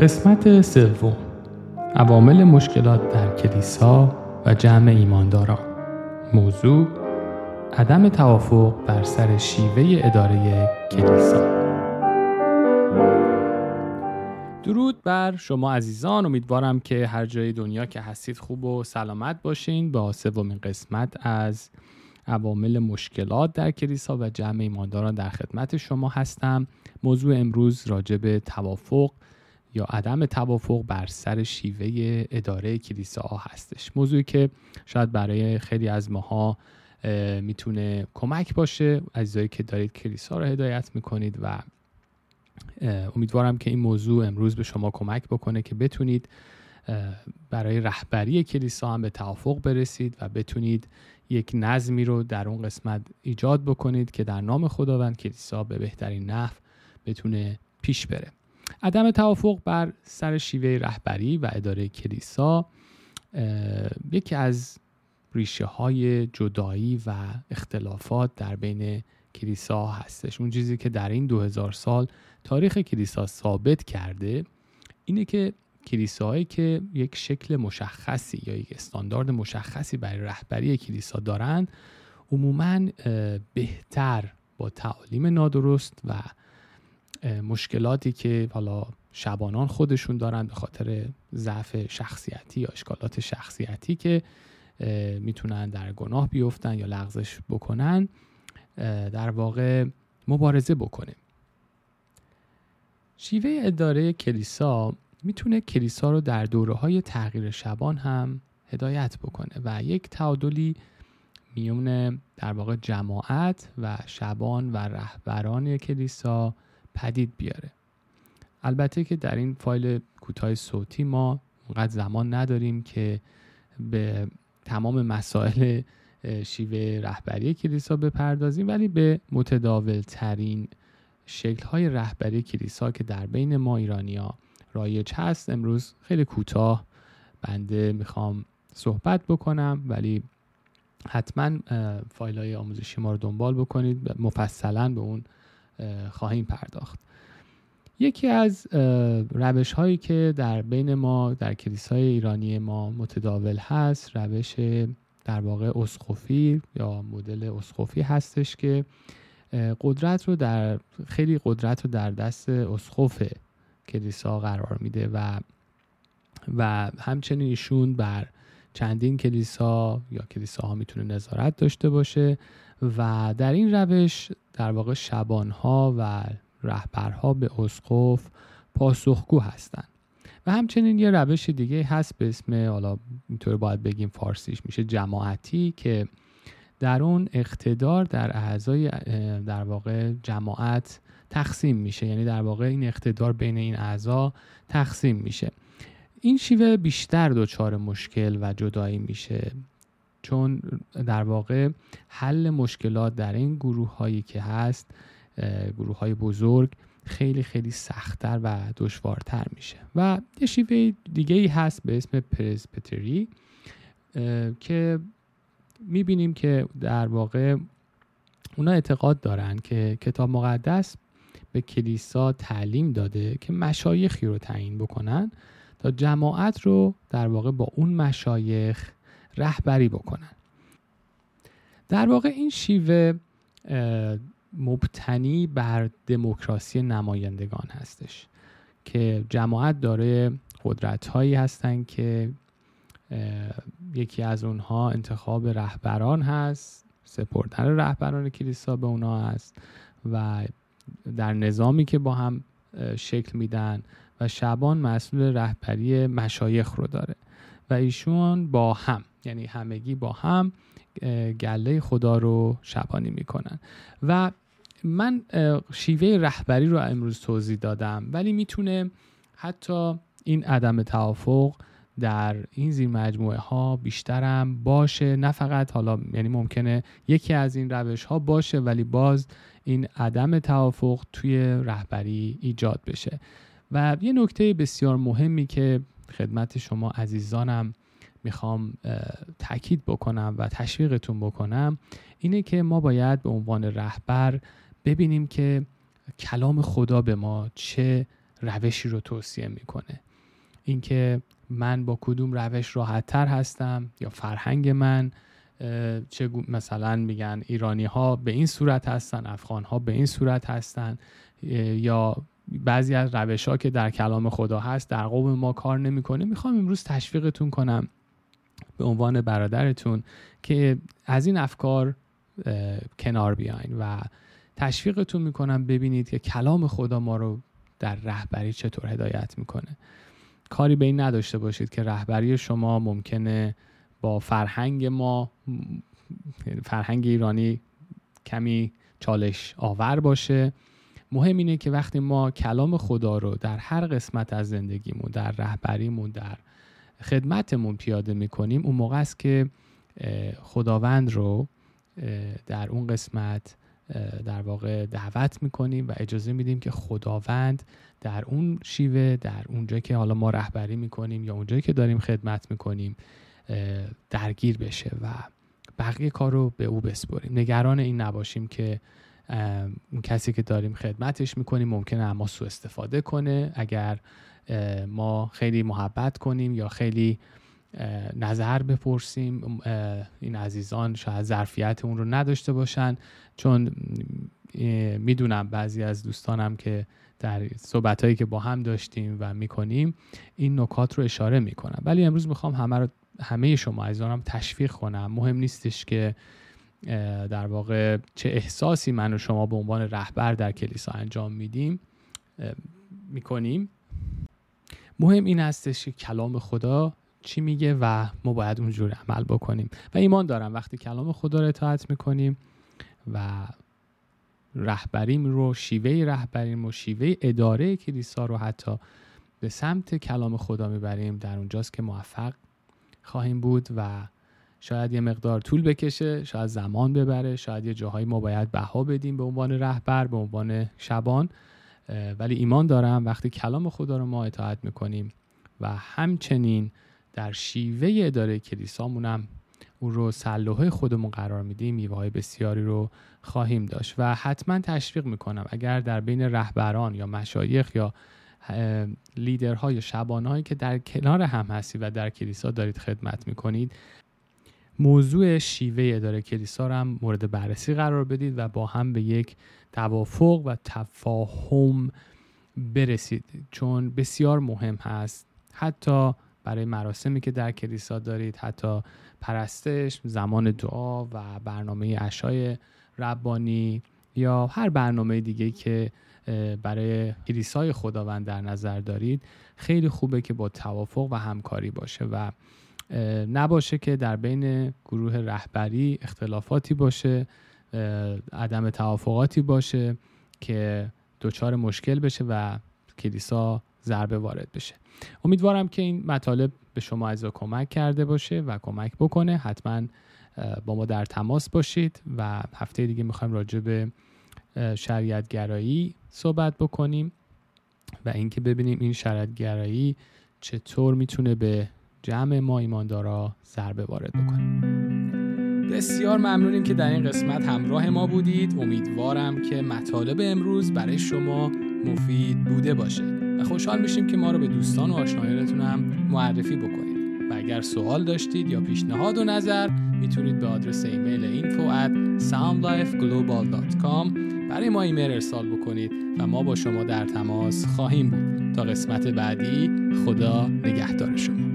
قسمت سوم. عوامل مشکلات در کلیسا و جمع ایمانداران موضوع عدم توافق بر سر شیوه اداره کلیسا. درود بر شما عزیزان. امیدوارم که هر جای دنیا که هستید خوب و سلامت باشین با سومین قسمت از عوامل مشکلات در کلیسا و جمع ایمانداران در خدمت شما هستم. موضوع امروز راجع توافق یا عدم توافق بر سر شیوه اداره کلیسا هستش. موضوعی که شاید برای خیلی از ماها می‌تونه کمک باشه. عزیزایی که دارید کلیسا رو هدایت می‌کنید و امیدوارم که این موضوع امروز به شما کمک بکنه که بتونید برای رهبری کلیسا هم به توافق برسید و بتونید یک نظمی رو در اون قسمت ایجاد بکنید که در نام خداوند کلیسا به بهترین نحو بتونه پیش بره. عدم توافق بر سر شیوه رهبری و اداره کلیسا یکی از ریشه های جدایی و اختلافات در بین کلیسا هستش. اون چیزی که در این دو هزار سال تاریخ کلیسا ثابت کرده اینه که کلیساهایی که یک شکل مشخصی یا یک استاندارد مشخصی برای رهبری کلیسا دارند عموما بهتر با تعالیم نادرست و مشکلاتی که حالا شبانان خودشون دارن به خاطر ضعف شخصیتی یا اشکالات شخصیتی که می‌تونن در گناه بیفتن یا لغزش بکنن در واقع مبارزه بکنه. شیوه اداره کلیسا می‌تونه کلیسا رو در دوره های تغییر شبان هم هدایت بکنه و یک تعادلی میون در واقع جماعت و شبان و رهبران کلیسا پدید بیاره. البته که در این فایل کوتاه صوتی ما اونقدر زمان نداریم که به تمام مسائل شیوه رهبری کلیسا بپردازیم ولی به متداول ترین شکل های رهبری کلیسا که در بین ما ایرانیا رایج هست. امروز خیلی کوتاه بنده می‌خوام صحبت بکنم ولی حتما فایل های آموزشی ما رو دنبال بکنید. مفصلا به اون خواهیم پرداخت. یکی از روش هایی که در بین ما در کلیسای ایرانی ما متداول هست روش در واقع اسقفی یا مدل اسقفی هستش که قدرت رو در خیلی قدرت رو در دست اسقف کلیسا قرار میده و و همچنین ایشون بر چندین کلیسا یا کلیسا ها می‌تونه نظارت داشته باشه و در این روش در واقع شبانها و رهبرها به اسقف پاسخگو هستند. و همچنین یه روش دیگه هست به اسم حالا اینطور باید بگیم فارسیش میشه جماعتی که در اون اقتدار در اعضای در واقع جماعت تقسیم میشه. یعنی در واقع این اقتدار بین این اعضا تقسیم میشه. این شیوه بیشتر دچار مشکل و جدایی میشه. چون در واقع حل مشکلات در این گروه هایی که هست گروه های بزرگ خیلی خیلی سختتر و دشوارتر میشه. و یه شیوه دیگه ای هست به اسم پرسپتری که می‌بینیم که در واقع اونا اعتقاد دارن که کتاب مقدس به کلیسا تعلیم داده که مشایخی رو تعیین بکنن تا جماعت رو در واقع با اون مشایخ رهبری بکنن. در واقع این شیوه مبتنی بر دموکراسی نمایندگان هستش که جماعت داره قدرت هایی هستن که یکی از اونها انتخاب رهبران هست سپردن رهبران کلیسا به اونها هست و در نظامی که با هم شکل میدن و شبان مسئول رهبری مشایخ رو داره. و ایشون با هم یعنی همگی با هم گله خدا رو شبانی می‌کنن. و من شیوه رهبری رو امروز توضیح دادم ولی می‌تونه حتی این عدم توافق در این زیر مجموعه ها بیشترم باشه. نه فقط حالا یعنی ممکنه یکی از این روش ها باشه ولی باز این عدم توافق توی رهبری ایجاد بشه. و یه نکته بسیار مهمی که خدمت شما عزیزانم می‌خوام تاکید بکنم و تشویقتون بکنم اینه که ما باید به عنوان رهبر ببینیم که کلام خدا به ما چه روشی رو توصیه می‌کنه. اینکه من با کدوم روش راحت تر هستم یا فرهنگ من چه مثلا میگن ایرانی ها به این صورت هستن افغان ها به این صورت هستن یا بعضی از روش ها که در کلام خدا هست در قوم ما کار نمی‌کنه. می‌خوام امروز تشویقتون کنم به عنوان برادرتون که از این افکار کنار بیاین و تشویقتون می‌کنم ببینید که کلام خدا ما رو در رهبری چطور هدایت می‌کنه. کاری به این نداشته باشید که رهبری شما ممکنه با فرهنگ ما فرهنگ ایرانی کمی چالش آور باشه. مهم اینه که وقتی ما کلام خدا رو در هر قسمت از زندگیمون در رهبریمون در خدمتمون پیاده می‌کنیم اون موقع است که خداوند رو در اون قسمت در واقع دعوت می‌کنیم و اجازه میدیم که خداوند در اون شیوه در اونجا که حالا ما رهبری می‌کنیم یا اونجایی که داریم خدمت می‌کنیم درگیر بشه و بقیه کار رو به او بسپریم. نگران این نباشیم که اون کسی که داریم خدمتش می‌کنیم ممکنه اما سو استفاده کنه. اگر ما خیلی محبت کنیم یا خیلی نظر بپرسیم این عزیزان شاید ظرفیت اون رو نداشته باشن. چون می‌دونم بعضی از دوستانم که در صحبت هایی که با هم داشتیم و می‌کنیم این نکات رو اشاره می‌کنم ولی امروز می‌خوام همه رو همه شما عزیزانم تشویق کنم. مهم نیستش که در واقع چه احساسی من و شما به عنوان رهبر در کلیسا انجام میدیم می‌کنیم. مهم این هستش که کلام خدا چی میگه و ما باید اونجور عمل بکنیم. و ایمان دارم وقتی کلام خدا رو اطاعت می‌کنیم و رهبریم رو شیوه رهبریم و شیوه اداره کلیسا رو حتی به سمت کلام خدا می‌بریم در اونجاست که موفق خواهیم بود و شاید یه مقدار طول بکشه شاید زمان ببره شاید یه جاهایی ما باید بها بدیم به عنوان رهبر به عنوان شبان. ولی ایمان دارم وقتی کلام خدا رو ما اطاعت می‌کنیم و همچنین در شیوه اداره کلیسامونم اون رو سلوه خودمون قرار میدیم میوه بسیاری رو خواهیم داشت و حتما تشویق می‌کنم اگر در بین رهبران یا مشایخ یا لیدرها یا شبانهایی که در کنار هم هستی و در کلیسا دارید خدمت می‌کنید موضوع شیوه اداره کلیسا رو هم مورد بررسی قرار بدید و با هم به یک توافق و تفاهم برسید. چون بسیار مهم هست. حتی برای مراسمی که در کلیسا دارید حتی پرستش زمان دعا و برنامه عشای ربانی یا هر برنامه دیگه که برای کلیسای خداوند در نظر دارید خیلی خوبه که با توافق و همکاری باشه و نباشه که در بین گروه رهبری اختلافاتی باشه عدم توافقاتی باشه که دچار مشکل بشه و کلیسا ضربه وارد بشه. امیدوارم که این مطالب به شما از کمک کرده باشه و کمک بکنه. حتما با ما در تماس باشید و هفته دیگه می‌خوایم راجع به شریعت گرایی صحبت بکنیم و اینکه ببینیم این شریعت گرایی چطور می‌تونه به جمع ما ایماندارا ضربه وارد بکنه بسیار ممنونیم که در این قسمت همراه ما بودید. امیدوارم که مطالب امروز برای شما مفید بوده باشه. و خوشحال میشیم که ما رو به دوستان و آشنایانتون هم معرفی بکنید. و اگر سوال داشتید یا پیشنهاد و نظر می‌تونید به آدرس ایمیل info at soundlifeglobal.com برای ما ایمیل ارسال بکنید و ما با شما در تماس خواهیم بود. تا قسمت بعدی خدا نگهدار شما.